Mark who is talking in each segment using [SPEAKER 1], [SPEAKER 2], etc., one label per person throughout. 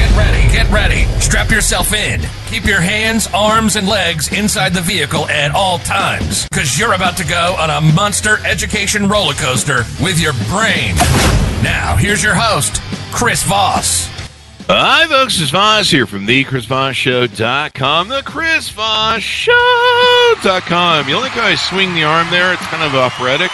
[SPEAKER 1] Get ready, get ready. Strap yourself in. Keep your hands, arms, and legs inside the vehicle at all times, because you're about to go on a monster education roller coaster with your brain. Now, here's your host, Chris Voss.
[SPEAKER 2] Hi, folks. Chris Voss here from the ChrisVossShow.com. The ChrisVossShow.com. You like how I swing the arm there? It's kind of operatic.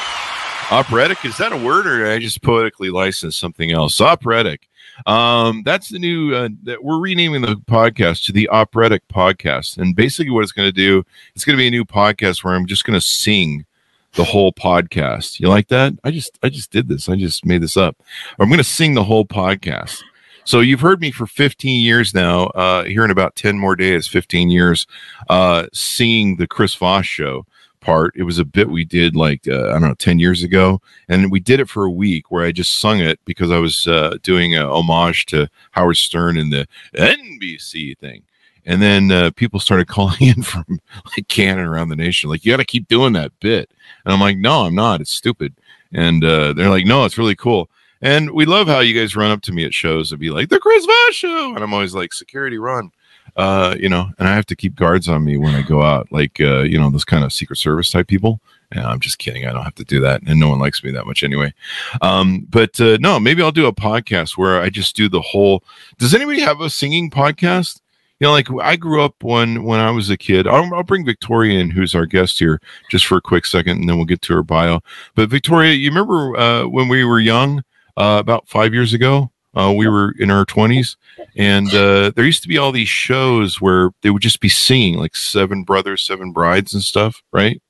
[SPEAKER 2] Operatic, is that a word or I just poetically licensed something else? Operatic. Um, that's the new. Uh, that we're renaming the podcast to the Operatic Podcast, and basically, what it's going to do, it's going to be a new podcast where I'm just going to sing the whole podcast. You like that? I just, I just did this. I just made this up. I'm going to sing the whole podcast. So you've heard me for 15 years now. Uh, here in about 10 more days, 15 years, uh, singing the Chris Voss show part. It was a bit we did like uh, I don't know ten years ago, and we did it for a week where I just sung it because I was uh, doing a homage to Howard Stern in the NBC thing. And then uh, people started calling in from like Canada around the nation, like you got to keep doing that bit. And I'm like, no, I'm not. It's stupid. And uh, they're like, no, it's really cool. And we love how you guys run up to me at shows and be like, the Chris Voss show. And I'm always like, security run uh, you know, and I have to keep guards on me when I go out, like uh, you know, those kind of Secret Service type people. I'm just kidding. I don't have to do that, and no one likes me that much anyway. Um, but uh, no, maybe I'll do a podcast where I just do the whole. Does anybody have a singing podcast? You know, like I grew up when when I was a kid. I'll, I'll bring Victoria in, who's our guest here, just for a quick second, and then we'll get to her bio. But Victoria, you remember uh, when we were young, uh, about five years ago? Uh, we were in our 20s, and uh, there used to be all these shows where they would just be singing, like Seven Brothers, Seven Brides, and stuff, right?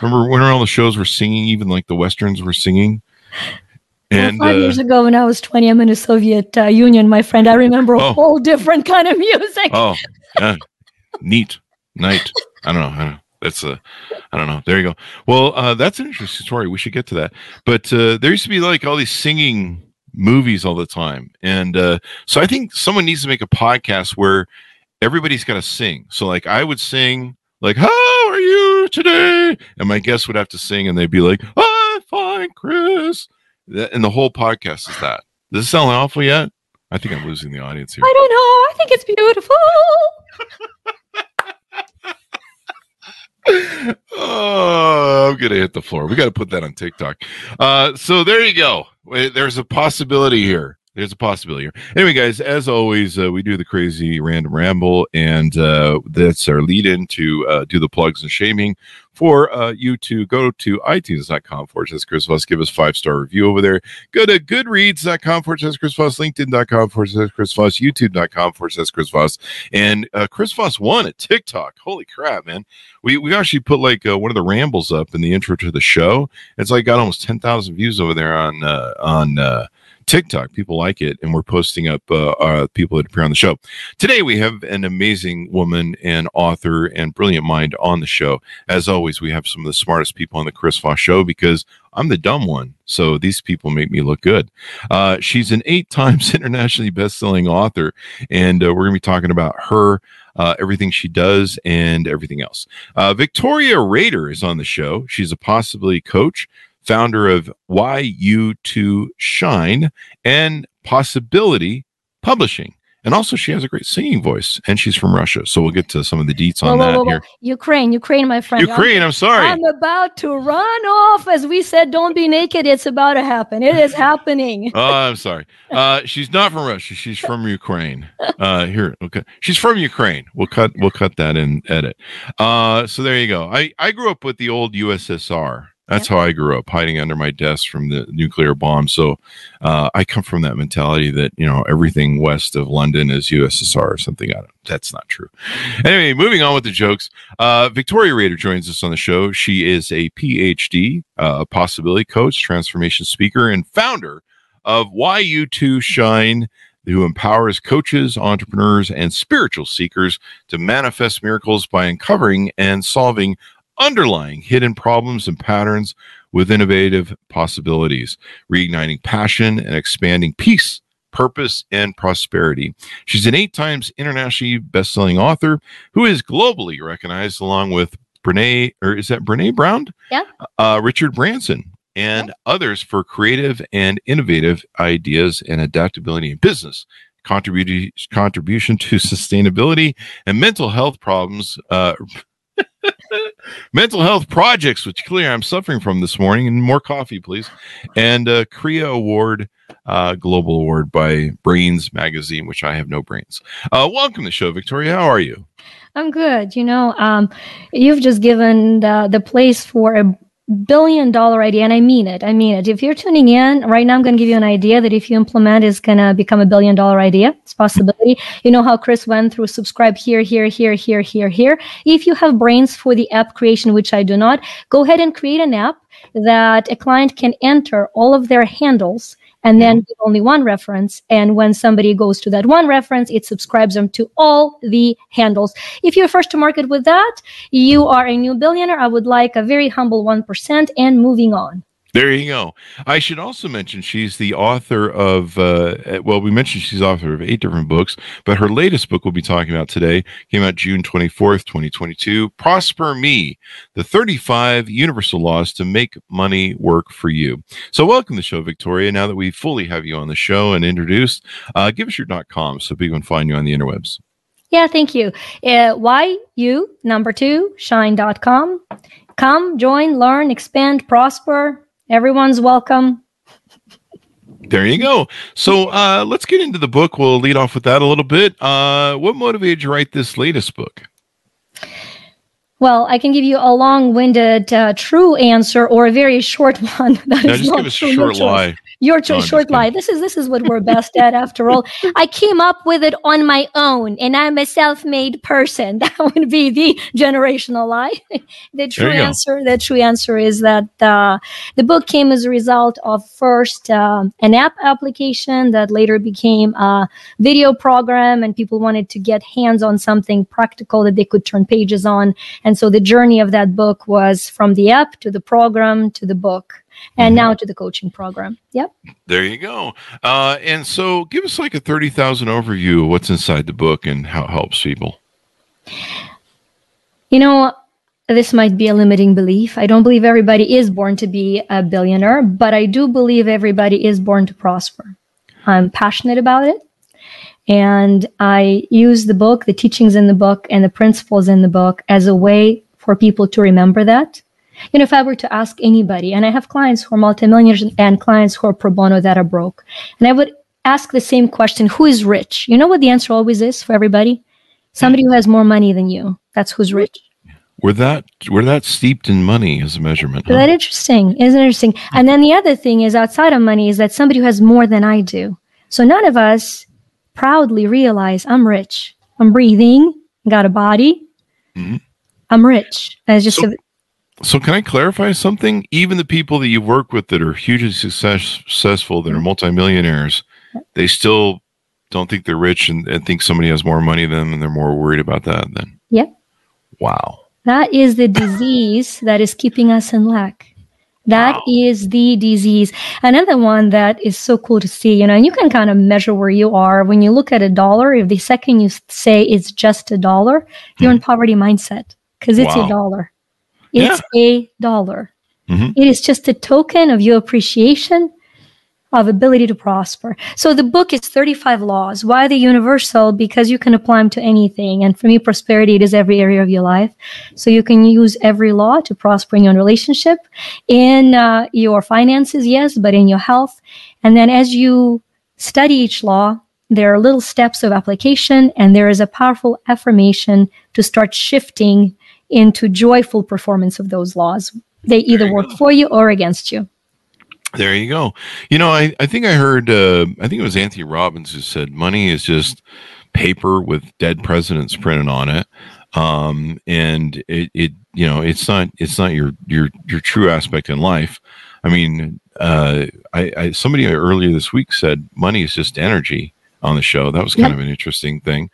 [SPEAKER 2] Remember when all the shows were singing, even like the westerns were singing?
[SPEAKER 3] And well, five uh, years ago, when I was 20, I'm in the Soviet uh, Union, my friend. I remember a oh. whole different kind of music.
[SPEAKER 2] Oh, yeah. neat. Night. I don't know. I don't know that's a i don't know there you go well uh, that's an interesting story we should get to that but uh, there used to be like all these singing movies all the time. And uh, so I think someone needs to make a podcast where everybody's got to sing. So like I would sing like "How are you today?" and my guests would have to sing, and they'd be like "I'm fine, Chris." And the whole podcast is that. Does it sound awful yet? I think I'm losing the audience here.
[SPEAKER 3] I don't know. I think it's beautiful.
[SPEAKER 2] oh, I'm gonna hit the floor. We got to put that on TikTok. Uh, so there you go. There's a possibility here there's a possibility here. Anyway, guys, as always, uh, we do the crazy random ramble, and uh, that's our lead in to uh, do the plugs and shaming for uh, you to go to itunes.com forward slash Chris Voss, give us five star review over there. Go to goodreads.com forward slash Chris Voss, LinkedIn.com forward slash Chris Voss, YouTube.com forward slash Chris Voss, and uh, Chris Voss one at TikTok. Holy crap, man. We, we actually put like uh, one of the rambles up in the intro to the show. It's like got almost 10,000 views over there on, uh on, TikTok. People like it, and we're posting up uh, uh, people that appear on the show. Today, we have an amazing woman and author and brilliant mind on the show. As always, we have some of the smartest people on the Chris Voss show because I'm the dumb one. So these people make me look good. Uh, she's an eight times internationally best-selling author, and uh, we're going to be talking about her. Uh, everything she does and everything else. Uh, Victoria Rader is on the show. She's a possibility coach, founder of Yu2shine and Possibility Publishing. And also, she has a great singing voice, and she's from Russia. So we'll get to some of the deets on whoa, whoa, that whoa, here.
[SPEAKER 3] Ukraine, Ukraine, my friend.
[SPEAKER 2] Ukraine, I'm sorry.
[SPEAKER 3] I'm about to run off. As we said, don't be naked. It's about to happen. It is happening.
[SPEAKER 2] oh, I'm sorry. Uh, she's not from Russia. She's from Ukraine. Uh, here, okay. She's from Ukraine. We'll cut. We'll cut that in edit. Uh, so there you go. I I grew up with the old USSR. That's how I grew up, hiding under my desk from the nuclear bomb. So uh, I come from that mentality that you know everything west of London is USSR or something. I don't. That's not true. Anyway, moving on with the jokes. Uh, Victoria Rader joins us on the show. She is a PhD, uh, possibility coach, transformation speaker, and founder of Yu2shine who empowers coaches, entrepreneurs, and spiritual seekers to manifest miracles by uncovering and solving underlying hidden problems and patterns with innovative possibilities, reigniting passion and expanding peace purpose, and prosperity. She's an eight times internationally best-selling author who is globally recognized along with Brene, or is that Brene Brown?
[SPEAKER 3] Yeah.
[SPEAKER 2] Uh, Richard Branson and others for creative and innovative ideas and adaptability in business. Contribution, contribution to sustainability and mental health problems, uh, mental health projects, which clearly I'm suffering from this morning, and more coffee, please. And a CREA Award, uh, Global Award by Brainz Magazine, which I have no brains. Uh, welcome to the show, Victoria. How are you?
[SPEAKER 3] I'm good. You know, um, you've just given the, the place for a billion dollar idea and i mean it i mean it. If you're tuning in right now i'm going to give you an idea that if you implement is going to become a billion dollar idea. It's possibility. You know how chris went through subscribe here here here here here here. If you have brains for the app creation which i do not go ahead and create an app that a client can enter all of their handles and then mm-hmm. only one reference. And when somebody goes to that one reference, it subscribes them to all the handles. If you're first to market with that, you are a new billionaire. I would like a very humble 1% and moving on.
[SPEAKER 2] There you go. I should also mention she's the author of, uh, well, we mentioned she's author of eight different books, but her latest book we'll be talking about today came out June 24th, 2022 Prosper Me, the 35 Universal Laws to Make Money Work for You. So, welcome to the show, Victoria. Now that we fully have you on the show and introduced, uh, give us your dot .com so people can find you on the interwebs.
[SPEAKER 3] Yeah, thank you. Uh, YU number two, shine.com. Come, join, learn, expand, prosper Everyone's welcome.
[SPEAKER 2] There you go. So uh, let's get into the book. We'll lead off with that a little bit. Uh, what motivated you to write this latest book?
[SPEAKER 3] Well, I can give you a long-winded uh, true answer or a very short one.
[SPEAKER 2] That no, is just not give us a short lie.
[SPEAKER 3] Your no, short lie. This is this is what we're best at after all. I came up with it on my own, and I'm a self-made person. That would be the generational lie. the true answer, go. the true answer is that uh, the book came as a result of first uh, an app application that later became a video program, and people wanted to get hands on something practical that they could turn pages on. And so the journey of that book was from the app to the program to the book and mm-hmm. now to the coaching program. Yep.
[SPEAKER 2] There you go. Uh, and so give us like a 30,000 overview of what's inside the book and how it helps people.
[SPEAKER 3] You know, this might be a limiting belief. I don't believe everybody is born to be a billionaire, but I do believe everybody is born to prosper. I'm passionate about it. And I use the book, the teachings in the book, and the principles in the book as a way for people to remember that you know, if I were to ask anybody, and I have clients who are multimillionaires and clients who are pro bono that are broke, and I would ask the same question who is rich? You know what the answer always is for everybody? Somebody who has more money than you. That's who's rich.
[SPEAKER 2] We're that we're that steeped in money as a measurement.
[SPEAKER 3] Huh? That interesting. Isn't interesting? And then the other thing is outside of money is that somebody who has more than I do. So none of us proudly realize I'm rich. I'm breathing, got a body. Mm-hmm. I'm rich. As just so, a,
[SPEAKER 2] so, can I clarify something? Even the people that you work with that are hugely success, successful, that are multimillionaires, they still don't think they're rich and, and, think somebody has more money than them, and they're more worried about that. Then,
[SPEAKER 3] yep.
[SPEAKER 2] Wow.
[SPEAKER 3] That is the disease that is keeping us in lack. That wow. is the disease. Another one that is so cool to see, you know, and you can kind of measure where you are when you look at a dollar. If the second you say it's just a dollar, you're in hmm. poverty mindset because it's wow. a dollar. It's yeah. a dollar. Mm-hmm. It is just a token of your appreciation of ability to prosper. So the book is 35 laws. Why the universal? Because you can apply them to anything. And for me, prosperity, it is every area of your life. So you can use every law to prosper in your relationship, in uh, your finances, yes, but in your health. And then as you study each law, there are little steps of application and there is a powerful affirmation to start shifting into joyful performance of those laws. They either work for you or against you.
[SPEAKER 2] There you go. You know, I, I think I heard, uh, I think it was Anthony Robbins who said money is just paper with dead presidents printed on it. Um, and it, it, you know, it's not, it's not your, your, your true aspect in life. I mean, uh, I, I, somebody earlier this week said money is just energy on the show. That was kind yep. of an interesting thing.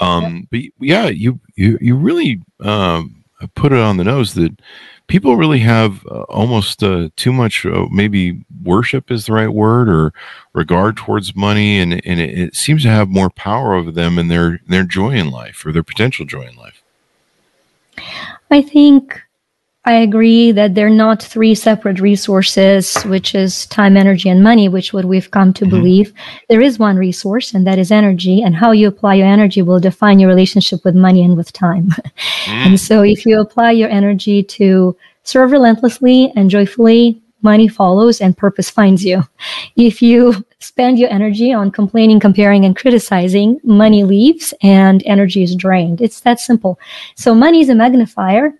[SPEAKER 2] Um, yep. but yeah, you, you, you really, um, put it on the nose that people really have uh, almost uh, too much, uh, maybe worship is the right word, or regard towards money, and and it, it, seems to have more power over them and their their joy in life or their potential joy in life.
[SPEAKER 3] I think I agree that they're not three separate resources, which is time, energy, and money, which what we've come to mm-hmm. believe. There is one resource, and that is energy. And how you apply your energy will define your relationship with money and with time. mm. And so, if you apply your energy to serve relentlessly and joyfully, money follows and purpose finds you. If you spend your energy on complaining, comparing, and criticizing, money leaves and energy is drained. It's that simple. So, money is a magnifier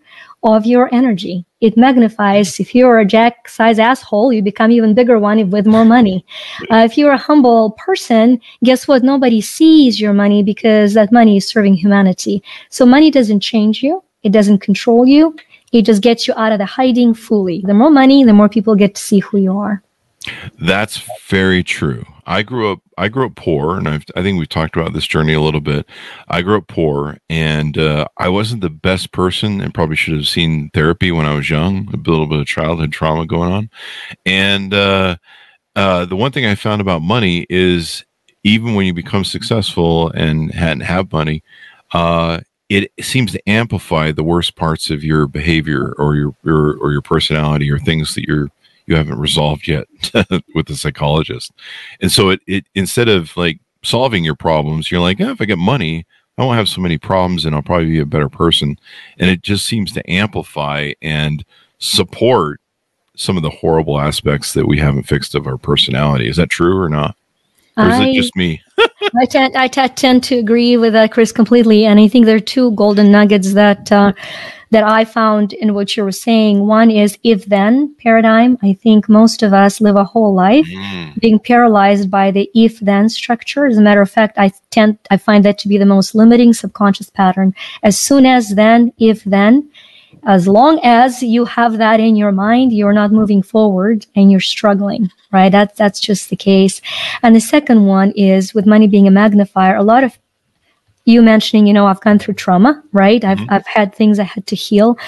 [SPEAKER 3] of your energy. It magnifies. If you're a jack size asshole, you become even bigger one with more money. Uh, if you're a humble person, guess what? Nobody sees your money because that money is serving humanity. So money doesn't change you. It doesn't control you. It just gets you out of the hiding fully. The more money, the more people get to see who you are.
[SPEAKER 2] That's very true. I grew up. I grew up poor, and I've, i think we've talked about this journey a little bit. I grew up poor, and uh, I wasn't the best person, and probably should have seen therapy when I was young. A little bit of childhood trauma going on, and uh, uh, the one thing I found about money is even when you become successful and hadn't have money, uh, it seems to amplify the worst parts of your behavior or your, your or your personality or things that you're you haven't resolved yet with the psychologist. And so it, it instead of like solving your problems, you're like, oh, if I get money, I won't have so many problems and I'll probably be a better person. And it just seems to amplify and support some of the horrible aspects that we haven't fixed of our personality. Is that true or not? Or is I, it just me?
[SPEAKER 3] I, tend, I tend to agree with that, Chris, completely. And I think there are two golden nuggets that uh, that I found in what you were saying. One is if then paradigm. I think most of us live a whole life mm. being paralyzed by the if then structure. As a matter of fact, I tend, I find that to be the most limiting subconscious pattern. As soon as then, if then, as long as you have that in your mind, you're not moving forward and you're struggling, right? That's, that's just the case. And the second one is with money being a magnifier, a lot of you mentioning, you know, I've gone through trauma, right? I've, mm-hmm. I've had things I had to heal.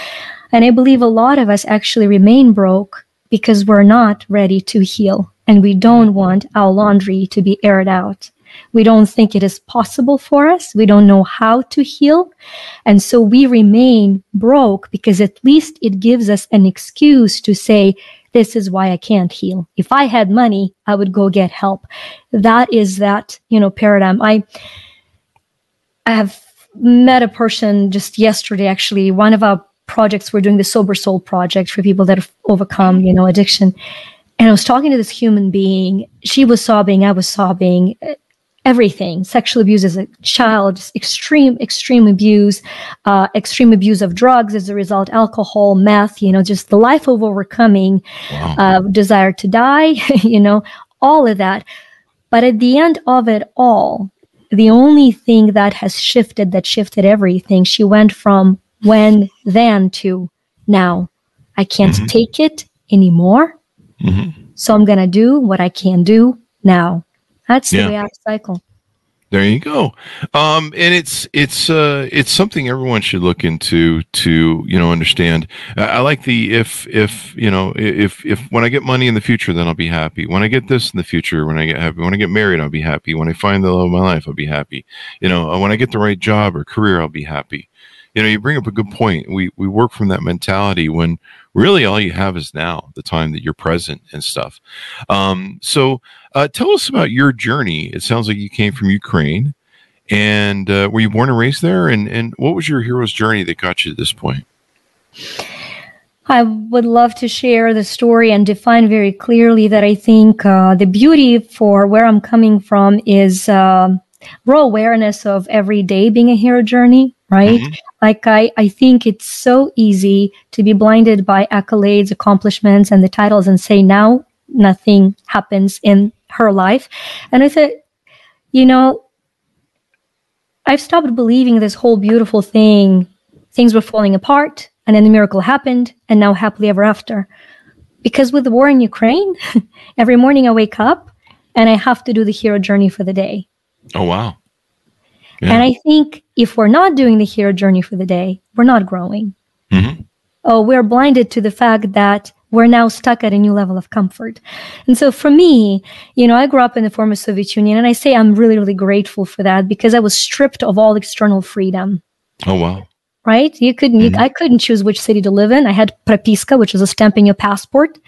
[SPEAKER 3] And I believe a lot of us actually remain broke because we're not ready to heal and we don't want our laundry to be aired out. We don't think it is possible for us. We don't know how to heal. And so we remain broke because at least it gives us an excuse to say, this is why I can't heal. If I had money, I would go get help. That is that, you know, paradigm. I, I have met a person just yesterday, actually, one of our projects, we're doing the Sober Soul project for people that have overcome, you know, addiction. And I was talking to this human being. She was sobbing. I was sobbing. Everything, sexual abuse as a child, extreme, extreme abuse, uh, extreme abuse of drugs as a result, alcohol, meth, you know, just the life of overcoming, wow. uh, desire to die, you know, all of that. But at the end of it all, the only thing that has shifted, that shifted everything, she went from when, then to now. I can't mm-hmm. take it anymore. Mm-hmm. So I'm going to do what I can do now. That's the yeah. way I cycle.
[SPEAKER 2] There you go. Um, and it's it's uh, it's something everyone should look into to you know understand. I, I, like the if if you know if if when I get money in the future, then I'll be happy. When I get this in the future, when I get happy, when I get married, I'll be happy. When I find the love of my life, I'll be happy. You know, when I get the right job or career, I'll be happy. You know, you bring up a good point. We we work from that mentality when really all you have is now, the time that you're present and stuff. Um, so uh, tell us about your journey. It sounds like you came from Ukraine, and uh, were you born and raised there? And and what was your hero's journey that got you to this point?
[SPEAKER 3] I would love to share the story and define very clearly that I think uh, the beauty for where I'm coming from is uh, raw awareness of every day being a hero journey, right? Mm-hmm. Like I, I think it's so easy to be blinded by accolades, accomplishments, and the titles and say now nothing happens in her life. And I said, you know, I've stopped believing this whole beautiful thing. Things were falling apart, and then the miracle happened, and now happily ever after. Because with the war in Ukraine, every morning I wake up and I have to do the hero journey for the day.
[SPEAKER 2] Oh, wow.
[SPEAKER 3] Yeah. And I think if we're not doing the hero journey for the day, we're not growing.
[SPEAKER 2] Mhm.
[SPEAKER 3] Oh, we're blinded to the fact that we're now stuck at a new level of comfort. And so for me, you know, I grew up in the former Soviet Union and I say I'm really, really grateful for that because I was stripped of all external freedom.
[SPEAKER 2] Oh wow.
[SPEAKER 3] Right? You couldn't,
[SPEAKER 2] Mhm.
[SPEAKER 3] you, I couldn't choose which city to live in. I had propiska, which is a stamp in your passport,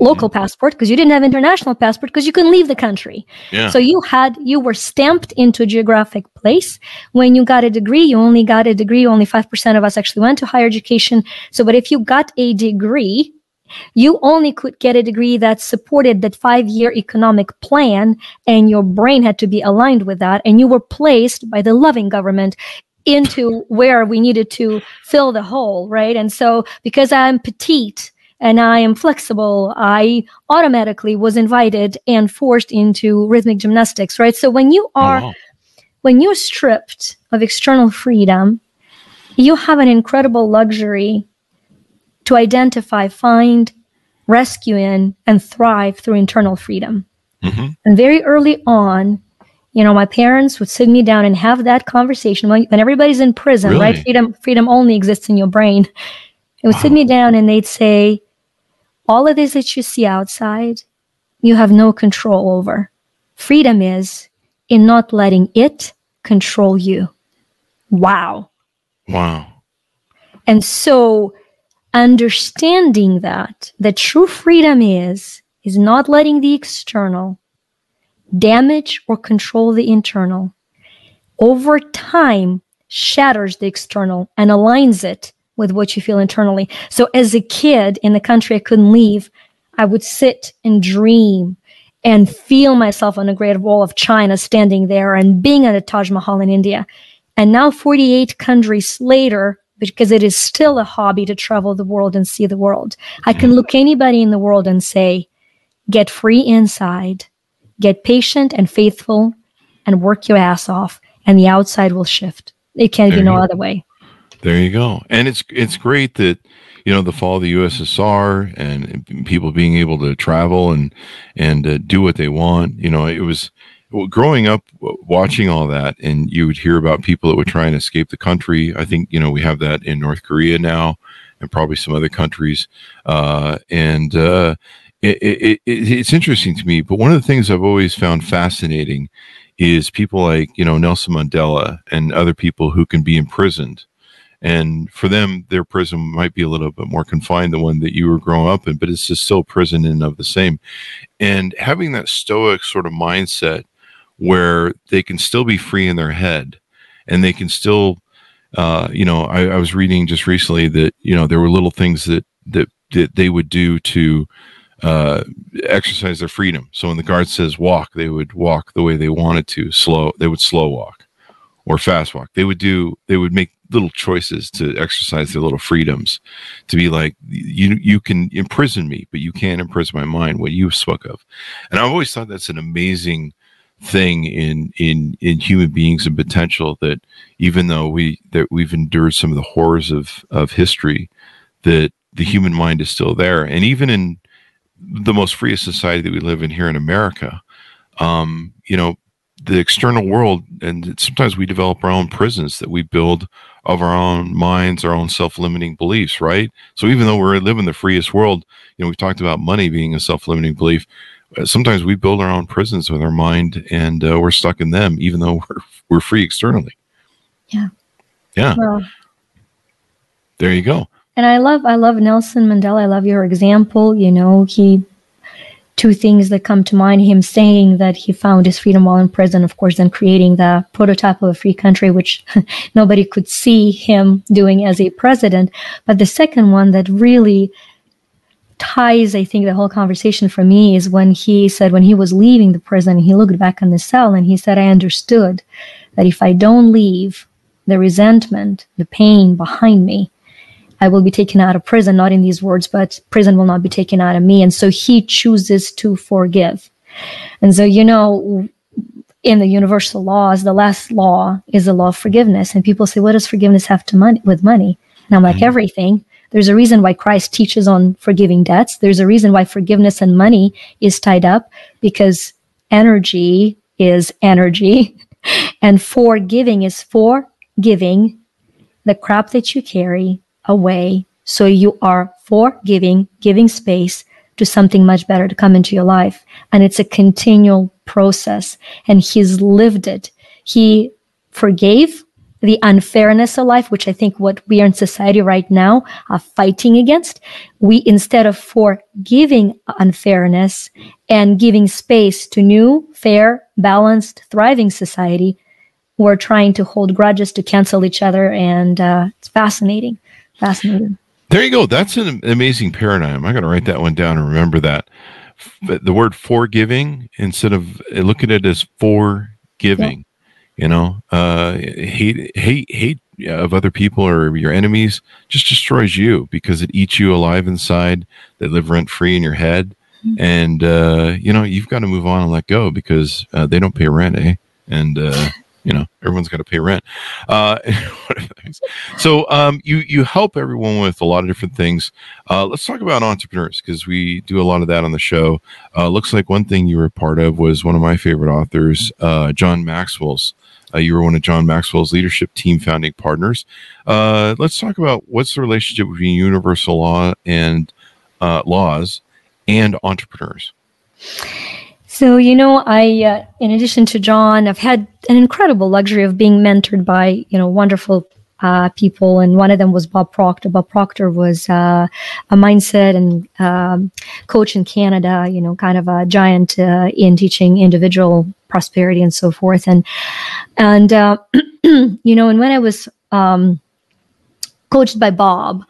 [SPEAKER 3] local passport, because you didn't have international passport because you couldn't leave the country.
[SPEAKER 2] Yeah.
[SPEAKER 3] So you had, you were stamped into a geographic place. When you got a degree, you only got a degree. Only 5% of us actually went to higher education. So, but if you got a degree, you only could get a degree that supported that five year economic plan and your brain had to be aligned with that. And you were placed by the loving government into where we needed to fill the hole, right? And so because I'm petite and I am flexible, I automatically was invited and forced into rhythmic gymnastics, right? So when you
[SPEAKER 2] Oh,
[SPEAKER 3] are
[SPEAKER 2] wow.
[SPEAKER 3] when you're stripped of external freedom, you have an incredible luxury to identify, find, rescue in, and thrive through internal freedom.
[SPEAKER 2] Mhm.
[SPEAKER 3] And very early on, you know, my parents would sit me down and have that conversation when, when everybody's in prison, right? Freedom, freedom only exists in your brain. They would sit me down and they'd say, all of this that you see outside, you have no control over. Freedom is in not letting it control you. Wow.
[SPEAKER 2] Wow.
[SPEAKER 3] And so understanding that the true freedom is is not letting the external damage or control the internal over time shatters the external and aligns it with what you feel internally. So as a kid in the country I couldn't leave, I would sit and dream and feel myself on the Great Wall of China standing there and being at the Taj Mahal in India. And now 48 countries later, because it is still a hobby to travel the world and see the world, I can look anybody in the world and say, get free inside, get patient and faithful, and work your ass off, and the outside will shift. It can't
[SPEAKER 2] There
[SPEAKER 3] be no
[SPEAKER 2] go.
[SPEAKER 3] other way.
[SPEAKER 2] There you go. And it's it's great that you know the fall of the USSR and people being able to travel and and uh, do what they want. You know, it was well, growing up watching all that, and you would hear about people that would try and escape the country. I think you know we have that in North Korea now, and probably some other countries. Uh, and uh, it, it, it, it's interesting to me. But one of the things I've always found fascinating is people like you know Nelson Mandela and other people who can be imprisoned and for them their prison might be a little bit more confined than one that you were growing up in but it's just still prison in and of the same and having that stoic sort of mindset where they can still be free in their head and they can still uh, you know I, I was reading just recently that you know there were little things that that, that they would do to uh, exercise their freedom so when the guard says walk they would walk the way they wanted to slow they would slow walk or fast walk. They would do they would make little choices to exercise their little freedoms to be like you you can imprison me, but you can't imprison my mind, what you spoke of. And I've always thought that's an amazing thing in in in human beings and potential that even though we that we've endured some of the horrors of of history, that the human mind is still there. And even in the most freest society that we live in here in America, um, you know, the external world and sometimes we develop our own prisons that we build of our own minds our own self-limiting beliefs right so even though we're living the freest world you know we've talked about money being a self-limiting belief sometimes we build our own prisons with our mind and uh, we're stuck in them even though we're, we're free externally
[SPEAKER 3] Yeah.
[SPEAKER 2] yeah
[SPEAKER 3] Well,
[SPEAKER 2] there you go
[SPEAKER 3] and I love I love Nelson Mandela. I love your example. You know, he two things that come to mind him saying that he found his freedom while in prison, of course, then creating the prototype of a free country, which nobody could see him doing as a president. But the second one that really ties, I think, the whole conversation for me is when he said, when he was leaving the prison, he looked back on the cell and he said, I understood that if I don't leave the resentment, the pain behind me, I will be taken out of prison, not in these words, but prison will not be taken out of me. And so he chooses to forgive. And so, you know, in the universal laws, the last law is the law of forgiveness. And people say, what does forgiveness have to money with money? And I'm like, mm-hmm. everything. There's a reason why Christ teaches on forgiving debts. There's a reason why forgiveness and money is tied up because energy is energy and forgiving is for giving the crap that you carry away. So you are forgiving, giving space to something much better to come into your life. And it's a continual process. And he's lived it. He forgave the unfairness of life, which I think what we are in society right now are fighting against. We, instead of forgiving unfairness and giving space to new, fair, balanced, thriving society, we're trying to hold grudges to cancel each other. And uh, it's fascinating. Fascinating.
[SPEAKER 2] There you go. That's an amazing paradigm. I'm going to write that one down and remember that. The word forgiving instead of look at it as forgiving. Yeah you know uh, hate hate hate of other people or your enemies just destroys you because it eats you alive inside they live rent free in your head. Mm-hmm. and uh, you know you've got to move on and let go because uh, they don't pay rent eh? And uh, you know everyone's got to pay rent. Uh, so um, you you help everyone with a lot of different things. Uh, let's talk about entrepreneurs because we do a lot of that on the show. Looks like one thing you were part of was one of my favorite authors john maxwell's uh, you were one of John Maxwell's leadership team founding partners. Uh, let's talk about what's the relationship between universal law and uh, laws and entrepreneurs.
[SPEAKER 3] So, you know, I, uh, in addition to John, I've had an incredible luxury of being mentored by, you know, wonderful uh, people, and one of them was Bob Proctor. Bob Proctor was uh, a mindset and um, coach in Canada, you know, kind of a giant uh, in teaching individual prosperity and so forth. And and uh, you know, and when I was um, coached by Bob,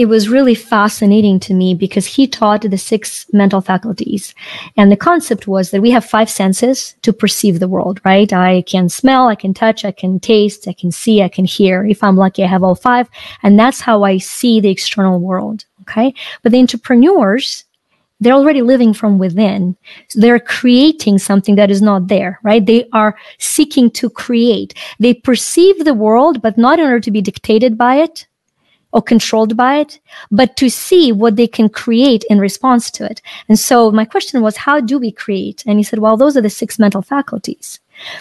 [SPEAKER 3] it was really fascinating to me because he taught the six mental faculties. And the concept was that we have five senses to perceive the world, right? I can smell, I can touch, I can taste, I can see, I can hear. If I'm lucky, I have all five. And that's how I see the external world. Okay. But the entrepreneurs, they're already living from within. So they're creating something that is not there, right? They are seeking to create. They perceive the world, but not in order to be dictated by it or controlled by it, but to see what they can create in response to it. And so my question was, how do we create? And he said, well, those are the six mental faculties.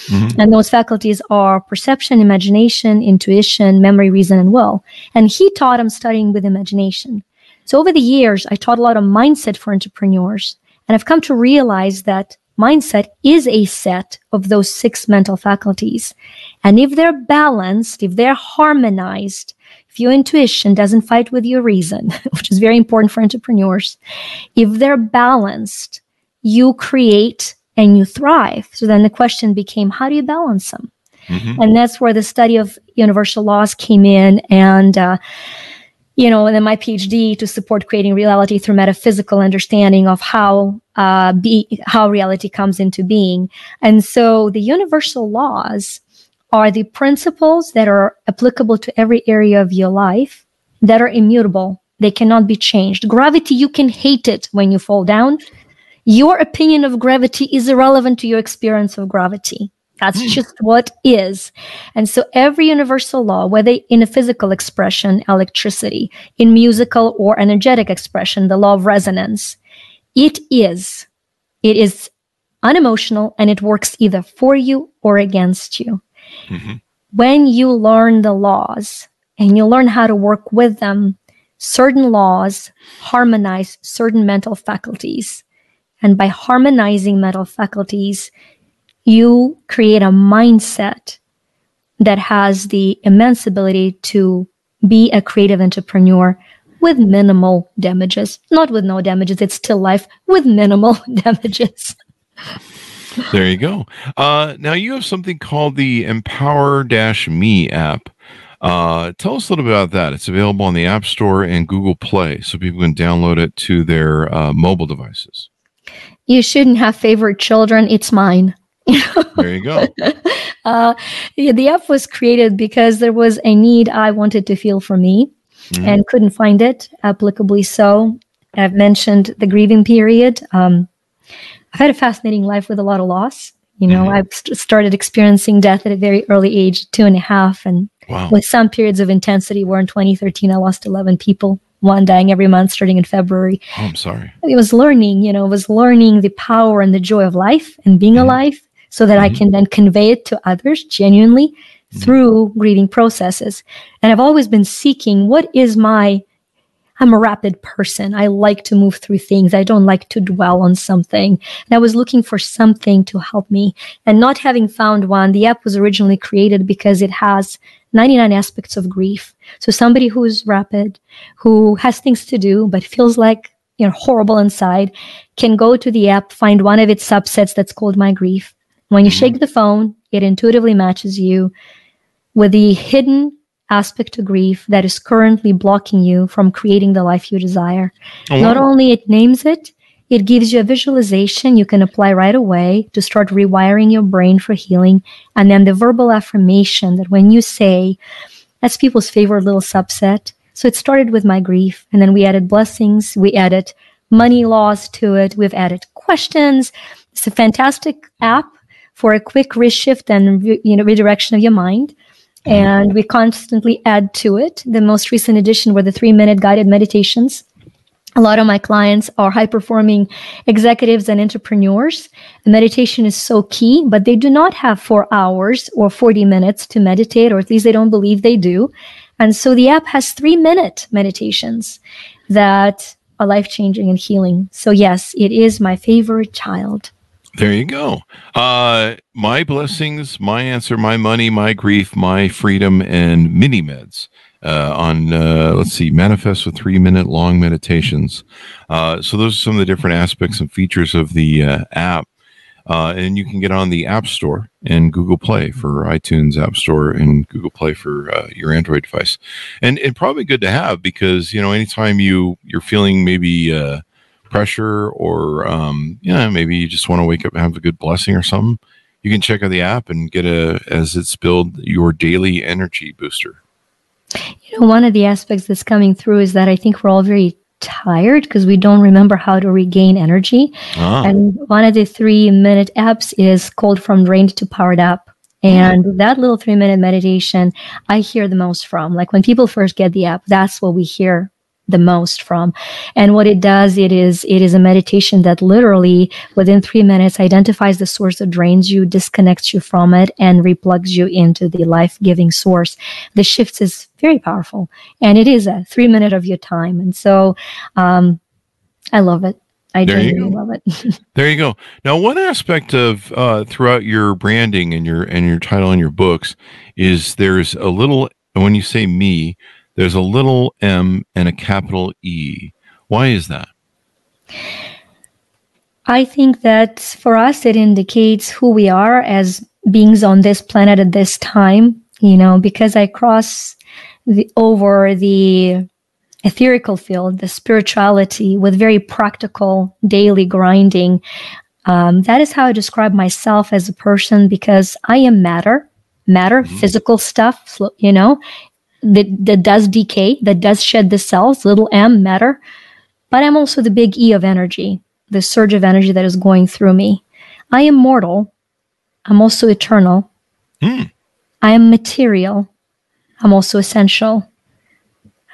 [SPEAKER 3] Mm-hmm. And those faculties are perception, imagination, intuition, memory, reason, and will. And he taught him studying with imagination. So over the years, I taught a lot of mindset for entrepreneurs. And I've come to realize that mindset is a set of those six mental faculties. And if they're balanced, if they're harmonized, if your intuition doesn't fight with your reason, which is very important for entrepreneurs, if they're balanced, you create and you thrive. So then the question became, how do you balance them? Mm-hmm. And that's where the study of universal laws came in. And, uh, you know, and then my PhD to support creating reality through metaphysical understanding of how uh, be how reality comes into being. And so the universal laws are the principles that are applicable to every area of your life that are immutable. They cannot be changed. Gravity, you can hate it when you fall down. Your opinion of gravity is irrelevant to your experience of gravity. That's mm. just what is. And so every universal law, whether in a physical expression, electricity, in musical or energetic expression, the law of resonance, it is. It is unemotional and it works either for you or against you. Mm-hmm. When you learn the laws and you learn how to work with them, certain laws harmonize certain mental faculties. And by harmonizing mental faculties, you create a mindset that has the immense ability to be a creative entrepreneur with minimal damages. Not with no damages, it's still life with minimal damages
[SPEAKER 2] there you go. Uh, now you have something called the Empower Me app. Uh, tell us a little bit about that. It's available on the App Store and Google Play, so people can download it to their uh, mobile devices.
[SPEAKER 3] You shouldn't have favorite children. It's mine.
[SPEAKER 2] there you go.
[SPEAKER 3] Uh, the app was created because there was a need I wanted to feel for me mm-hmm. and couldn't find it applicably so. I've mentioned the grieving period. Um, I've had a fascinating life with a lot of loss. You know, mm-hmm. I've st- started experiencing death at a very early age, two and a half, and wow. with some periods of intensity. Where in 2013, I lost 11 people, one dying every month, starting in February.
[SPEAKER 2] Oh, I'm sorry.
[SPEAKER 3] It was learning, you know, it was learning the power and the joy of life and being mm-hmm. alive, so that mm-hmm. I can then convey it to others genuinely, through grieving processes. And I've always been seeking what is my I'm a rapid person. I like to move through things. I don't like to dwell on something. And I was looking for something to help me. And not having found one, the app was originally created because it has 99 aspects of grief. So somebody who is rapid, who has things to do, but feels like you know horrible inside, can go to the app, find one of its subsets that's called My Grief. When you shake mm-hmm. the phone, it intuitively matches you with the hidden aspect of grief that is currently blocking you from creating the life you desire. Oh, Not only it names it, it gives you a visualization you can apply right away to start rewiring your brain for healing. And then the verbal affirmation that when you say, that's people's favorite little subset. So it started with my grief, and then we added blessings, we added money laws to it, we've added questions. It's a fantastic app for a quick reshift and you know redirection of your mind mm-hmm. and we constantly add to it. The most recent addition were the three minute guided meditations. A lot of my clients are high performing executives and entrepreneurs. The meditation is so key, but they do not have four hours or 40 minutes to meditate, or at least they don't believe they do. And so the app has three minute meditations that are life changing and healing. So, yes, it is my favorite child.
[SPEAKER 2] There you go. Uh, my blessings, my answer, my money, my grief, my freedom, and mini meds uh, on, uh, let's see, manifest with three minute long meditations. Uh, so, those are some of the different aspects and features of the uh, app. Uh, and you can get on the App Store and Google Play for iTunes App Store and Google Play for your Android device. And and probably good to have because you know anytime you you're feeling maybe pressure or um, yeah maybe you just want to wake up and have a good blessing or something you can check out the app and get a as it's build your daily energy booster.
[SPEAKER 3] You know one of the aspects that's coming through is that i think we're all very tired because we don't remember how to regain energy. Ah. and one of the three minute apps is called from drained to powered up. And mm-hmm. that little three minute meditation i hear the most from. Like when people first get the app that's what we hear the most from. And what it does, it is it is a meditation that literally within three minutes identifies the source that drains you, disconnects you from it, and replugs you into the life-giving source. The shifts is very powerful, and it is a three minute of your time. And so, um, I love it. I there genuinely love it.
[SPEAKER 2] there you go. Now, one aspect of uh, throughout your branding and your and your title and your books is there's a little when you say me, there's a little m and a capital E. Why is that?
[SPEAKER 3] I think that for us, it indicates who we are as beings on this planet at this time, you know, because I cross the, over the etherical field, the spirituality with very practical daily grinding. Um, that is how I describe myself as a person because I am matter, matter, mm-hmm. physical stuff, you know, that, that does decay, that does shed the cells, little m matter. But I'm also the big E of energy, the surge of energy that is going through me. I am mortal. I'm also eternal. Mm. I am material. I'm also essential.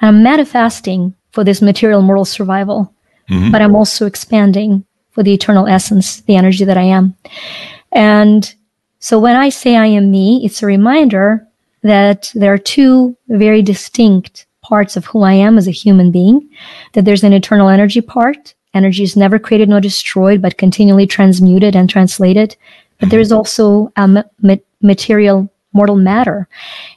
[SPEAKER 3] I'm manifesting for this material mortal survival, mm-hmm. but I'm also expanding for the eternal essence, the energy that I am. And so when I say I am me, it's a reminder that there are two very distinct parts of who I am as a human being, that there's an eternal energy part. Energy is never created nor destroyed, but continually transmuted and translated. But there's mm-hmm. also a ma- material mortal matter.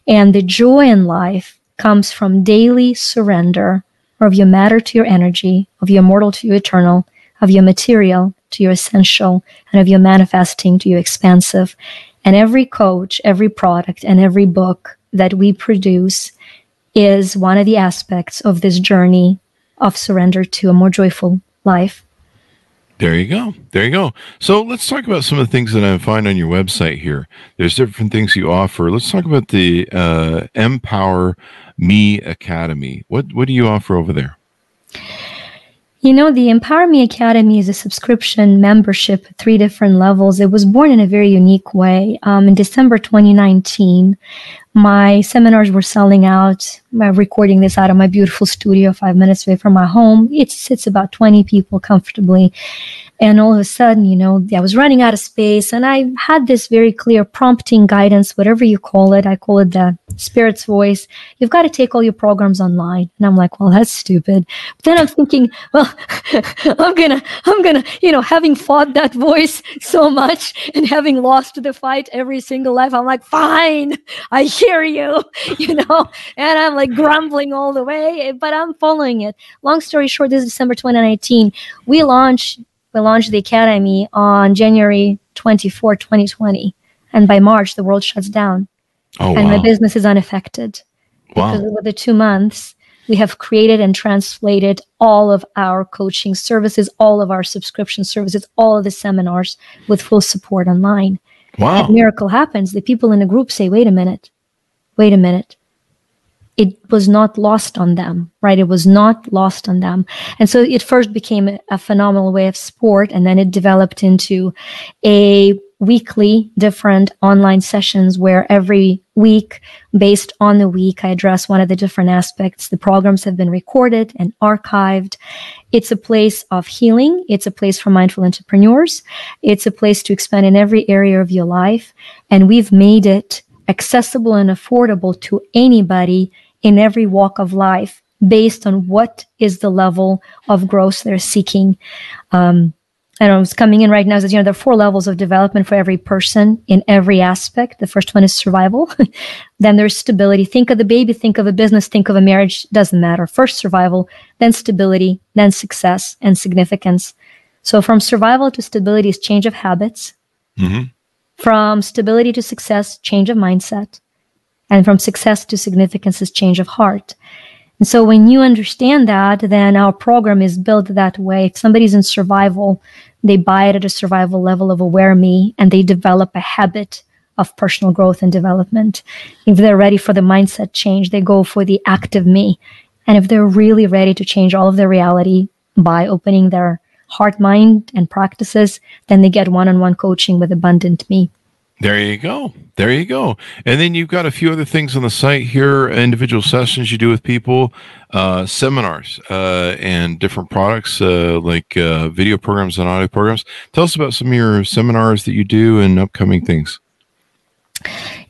[SPEAKER 3] And the joy in life comes from daily surrender of your matter to your energy, of your mortal to your eternal, of your material to your essential, and of your manifesting to your expansive. And every coach, every product, and every book that we produce is one of the aspects of this journey of surrender to a more joyful life.
[SPEAKER 2] There you go. There you go. So let's talk about some of the things that I find on your website here. There's different things you offer. Let's talk about the uh, Empower Me Academy. What what do you offer over there?
[SPEAKER 3] You know, the Empower Me Academy is a subscription membership three different levels. It was born in a very unique way. Um, in December 2019, My seminars were selling out. I'm recording this out of my beautiful studio, five minutes away from my home. It sits about 20 people comfortably. And all of a sudden, you know, I was running out of space and I had this very clear prompting guidance, whatever you call it. I call it the spirit's voice. You've got to take all your programs online. And I'm like, well, that's stupid. But then I'm thinking, well, I'm going to, I'm going to, you know, having fought that voice so much and having lost the fight every single life, I'm like, fine, I hear you, you know, and I'm like grumbling all the way, but I'm following it. Long story short, this is December 2019. We launched we launched the academy on January 24, 2020. And by March, the world shuts down.
[SPEAKER 2] Oh,
[SPEAKER 3] and
[SPEAKER 2] wow.
[SPEAKER 3] my business is unaffected. Because over the two months, we have created and translated all of our coaching services, all of our subscription services, all of the seminars with full support online.
[SPEAKER 2] Wow.
[SPEAKER 3] And miracle happens. The people in the group say, wait a minute, wait a minute it was not lost on them, right? It was not lost on them. And so it first became a phenomenal way of sport, and then it developed into a weekly different online sessions where every week, based on the week, I address one of the different aspects. The programs have been recorded and archived. It's a place of healing. It's a place for mindful entrepreneurs. It's a place to expand in every area of your life. And we've made it accessible and affordable to anybody in every walk of life based on what is the level of growth they're seeking. Um, and what's coming in right now that, you know, there are four levels of development for every person in every aspect. The first one is survival. then there's stability. Think of the baby, think of a business, think of a marriage, doesn't matter. First survival, then stability, then success and significance. So from survival to stability is change of habits.
[SPEAKER 2] Mm-hmm.
[SPEAKER 3] From stability to success, change of mindset. And from success to significance is change of heart. And so when you understand that, then our program is built that way. If somebody's in survival, they buy it at a survival level of aware me and they develop a habit of personal growth and development. If they're ready for the mindset change, they go for the active me. And if they're really ready to change all of their reality by opening their heart, mind, and practices, then they get one on one coaching with abundant me.
[SPEAKER 2] There you go. There you go. And then you've got a few other things on the site here individual sessions you do with people, uh, seminars, uh, and different products uh, like uh, video programs and audio programs. Tell us about some of your seminars that you do and upcoming things.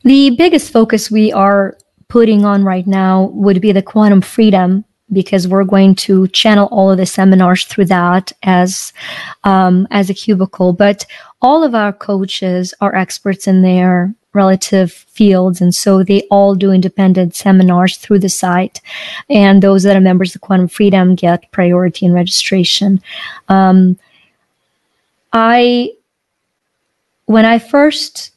[SPEAKER 3] The biggest focus we are putting on right now would be the quantum freedom because we're going to channel all of the seminars through that as um, as a cubicle. But all of our coaches are experts in their relative fields and so they all do independent seminars through the site and those that are members of quantum freedom get priority in registration um, i when i first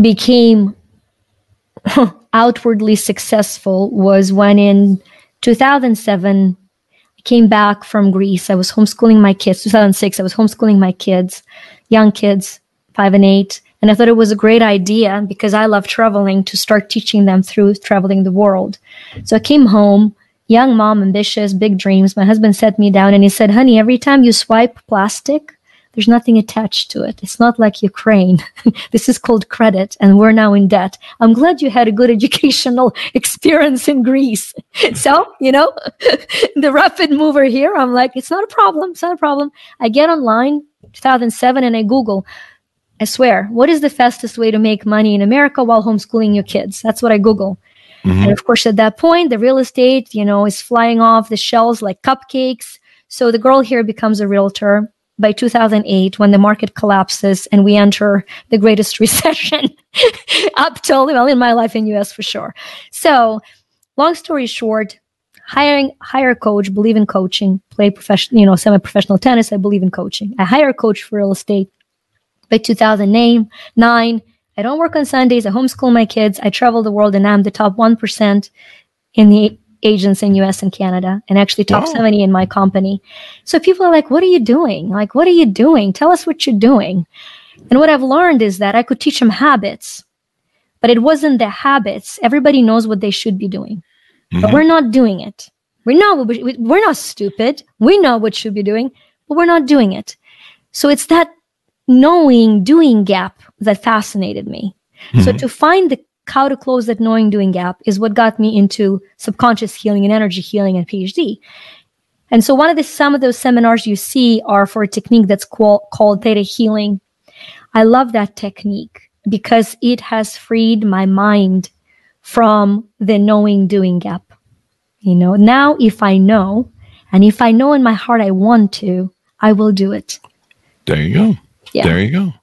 [SPEAKER 3] became outwardly successful was when in 2007 I came back from Greece. I was homeschooling my kids. 2006, I was homeschooling my kids, young kids, five and eight. And I thought it was a great idea because I love traveling to start teaching them through traveling the world. So I came home, young mom, ambitious, big dreams. My husband sat me down and he said, honey, every time you swipe plastic, there's nothing attached to it. It's not like Ukraine. this is called credit, and we're now in debt. I'm glad you had a good educational experience in Greece. so, you know, the rapid mover here, I'm like, it's not a problem. It's not a problem. I get online, 2007, and I Google, I swear, what is the fastest way to make money in America while homeschooling your kids? That's what I Google. Mm-hmm. And of course, at that point, the real estate, you know, is flying off the shelves like cupcakes. So the girl here becomes a realtor by 2008 when the market collapses and we enter the greatest recession up till well in my life in us for sure. So long story short hiring hire a coach believe in coaching play professional you know semi-professional tennis i believe in coaching. I hire a coach for real estate. By 2009 i don't work on sundays i homeschool my kids i travel the world and i'm the top 1% in the agents in US and Canada and actually top wow. 70 in my company. So people are like, what are you doing? Like, what are you doing? Tell us what you're doing. And what I've learned is that I could teach them habits, but it wasn't the habits. Everybody knows what they should be doing, mm-hmm. but we're not doing it. We're not, we're not stupid. We know what should be doing, but we're not doing it. So it's that knowing, doing gap that fascinated me. Mm-hmm. So to find the how to close that knowing doing gap is what got me into subconscious healing and energy healing and PhD. And so one of the some of those seminars you see are for a technique that's called, called theta healing. I love that technique because it has freed my mind from the knowing doing gap. You know, now if I know, and if I know in my heart I want to, I will do it.
[SPEAKER 2] There you go. Yeah. There you go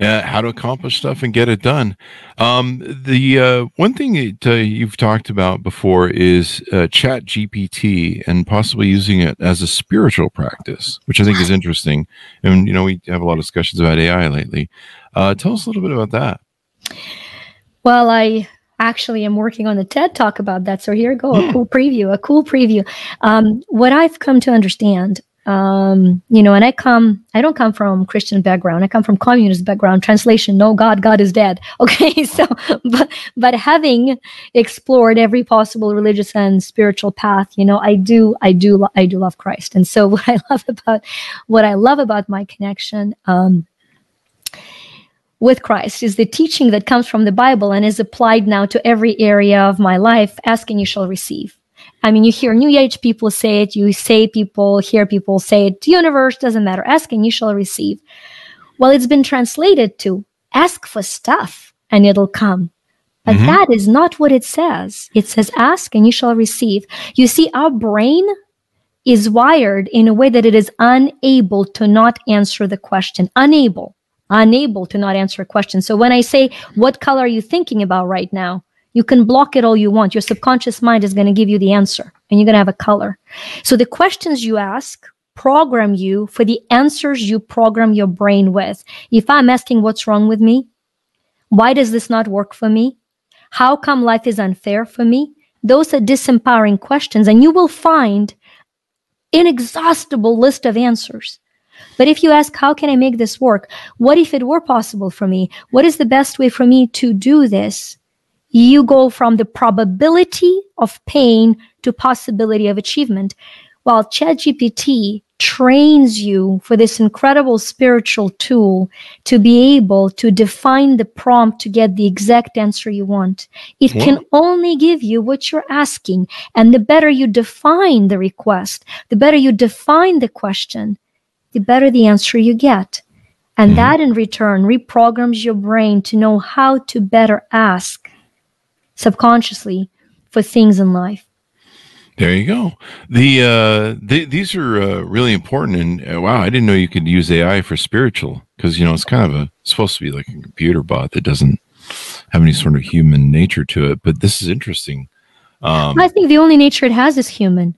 [SPEAKER 2] uh, how to accomplish stuff and get it done. Um, the uh, one thing that uh, you've talked about before is uh, Chat GPT and possibly using it as a spiritual practice, which I think is interesting. And you know, we have a lot of discussions about AI lately. Uh, tell us a little bit about that.
[SPEAKER 3] Well, I actually am working on a TED talk about that. So here you go, a hmm. cool preview, a cool preview. Um, what I've come to understand um, you know, and I come, I don't come from Christian background. I come from communist background. Translation: No God, God is dead. Okay, so but but having explored every possible religious and spiritual path, you know, I do, I do, I do love Christ. And so what I love about what I love about my connection. Um, with Christ is the teaching that comes from the Bible and is applied now to every area of my life. Asking, you shall receive. I mean, you hear New Age people say it, you say people, hear people say it. The universe doesn't matter. Ask and you shall receive. Well, it's been translated to ask for stuff and it'll come. But mm-hmm. that is not what it says. It says ask and you shall receive. You see, our brain is wired in a way that it is unable to not answer the question. Unable, unable to not answer a question. So when I say, what color are you thinking about right now? You can block it all you want. Your subconscious mind is going to give you the answer and you're going to have a color. So the questions you ask program you for the answers you program your brain with. If I'm asking what's wrong with me, why does this not work for me? How come life is unfair for me? Those are disempowering questions and you will find inexhaustible list of answers. But if you ask, how can I make this work? What if it were possible for me? What is the best way for me to do this? You go from the probability of pain to possibility of achievement. While ChatGPT trains you for this incredible spiritual tool to be able to define the prompt to get the exact answer you want. It can only give you what you're asking. And the better you define the request, the better you define the question, the better the answer you get. And mm-hmm. that in return reprograms your brain to know how to better ask subconsciously for things in life.
[SPEAKER 2] There you go. The, uh, the these are uh, really important, and uh, wow, I didn't know you could use AI for spiritual because you know it's kind of a supposed to be like a computer bot that doesn't have any sort of human nature to it. But this is interesting.
[SPEAKER 3] Um, I think the only nature it has is human.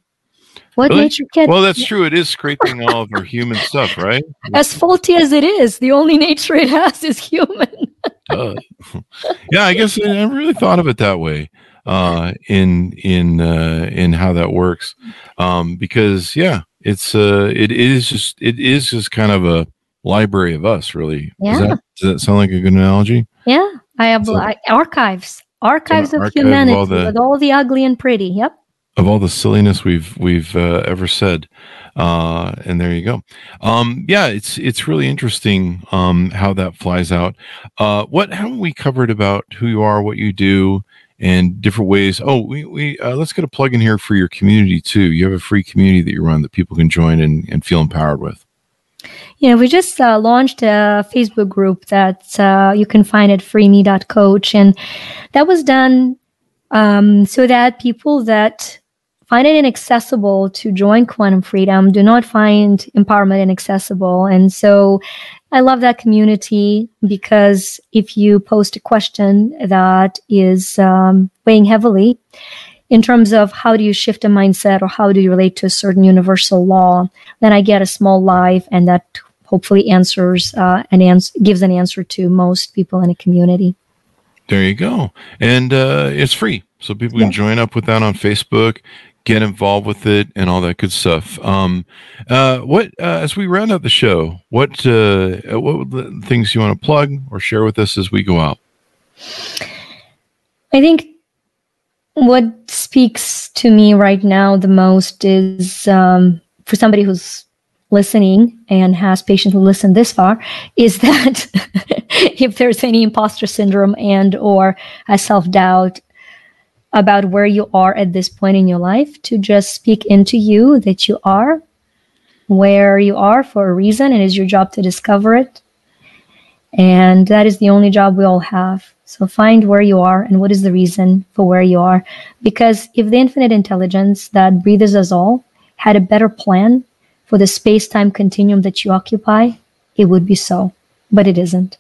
[SPEAKER 3] What really? nature can?
[SPEAKER 2] Well, that's true. It is scraping all of our human stuff, right?
[SPEAKER 3] As faulty as it is, the only nature it has is human.
[SPEAKER 2] uh, yeah, I guess I never really thought of it that way uh, in in uh, in how that works, um, because yeah, it's uh, it is just it is just kind of a library of us, really. Yeah. That, does that sound like a good analogy?
[SPEAKER 3] Yeah, I have so, archives, archives of humanity of all the, with all the ugly and pretty. Yep
[SPEAKER 2] of all the silliness we've we've uh, ever said. Uh, and there you go. Um, yeah, it's it's really interesting um, how that flies out. Uh, what haven't we covered about who you are, what you do, and different ways? Oh, we, we uh, let's get a plug in here for your community too. You have a free community that you run that people can join and, and feel empowered with.
[SPEAKER 3] Yeah, we just uh, launched a Facebook group that uh, you can find at freeme.coach, and that was done um, so that people that find it inaccessible to join quantum freedom. Do not find empowerment inaccessible. And so i love that community because if you post a question that is um, weighing heavily in terms of how do you shift a mindset or how do you relate to a certain universal law then i get a small live and that hopefully answers uh, and ans- gives an answer to most people in a community.
[SPEAKER 2] There you go. And uh, it's free. So people can yeah. join up with that on facebook get involved with it and all that good stuff. Um, uh, what uh, as we round out the show, what uh, what things you want to plug or share with us as we go out?
[SPEAKER 3] I think what speaks to me right now the most is um, for somebody who's listening and has patiently listened this far is that if there's any imposter syndrome and or a self-doubt about where you are at this point in your life to just speak into you that you are where you are for a reason and it's your job to discover it. And that is the only job we all have. So find where you are and what is the reason for where you are. Because if the infinite intelligence that breathes us all had a better plan for the space time continuum that you occupy, it would be so, but it isn't.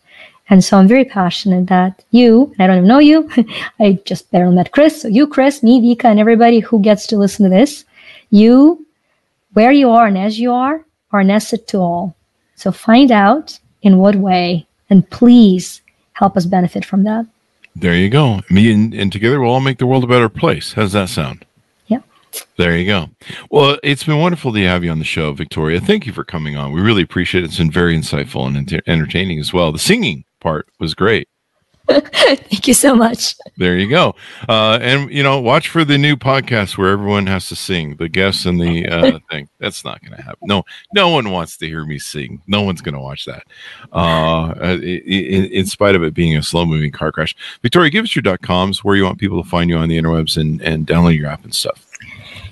[SPEAKER 3] And so I'm very passionate that you, I don't even know you, I just barely met Chris. So you, Chris, me, Vika, and everybody who gets to listen to this, you, where you are and as you are, are an asset to all. So find out in what way, and please help us benefit from that.
[SPEAKER 2] There you go. Me and, and together we'll all make the world a better place. How's that sound? Yeah. There you go. Well, it's been wonderful to have you on the show, Victoria. Thank you for coming on. We really appreciate it. It's been very insightful and enter- entertaining as well. The singing part was great.
[SPEAKER 3] Thank you so much.
[SPEAKER 2] There you go. Uh, and you know, watch for the new podcast where everyone has to sing the guests and the uh, thing. That's not going to happen. No, no one wants to hear me sing. No one's going to watch that. Uh, in, in, spite of it being a slow moving car crash. Victoria, give us your dot coms where you want people to find you on the interwebs and, and download your app and stuff.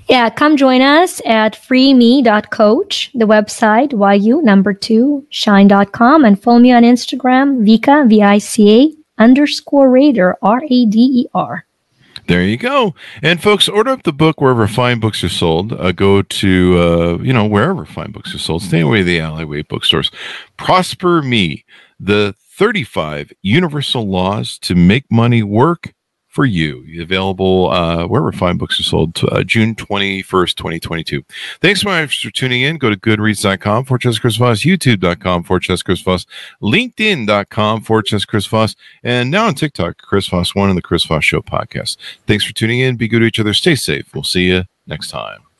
[SPEAKER 3] Yeah, come join us at freeme.coach, the website, yu number two, shine.com, and follow me on Instagram, Vika, V I C A underscore Rader, R A D E R.
[SPEAKER 2] There you go. And folks, order up the book wherever fine books are sold. Uh, go to, uh, you know, wherever fine books are sold. Stay away the alleyway bookstores. Prosper Me, the 35 universal laws to make money work for you. Available uh, wherever fine books are sold to, uh, June 21st, 2022. Thanks so much for tuning in. Go to goodreads.com for Chess Chris Voss, youtube.com for Chess Chris Voss, linkedin.com for Chess Chris Voss, and now on TikTok, Chris Voss One and the Chris Voss Show podcast. Thanks for tuning in. Be good to each other. Stay safe. We'll see you next time.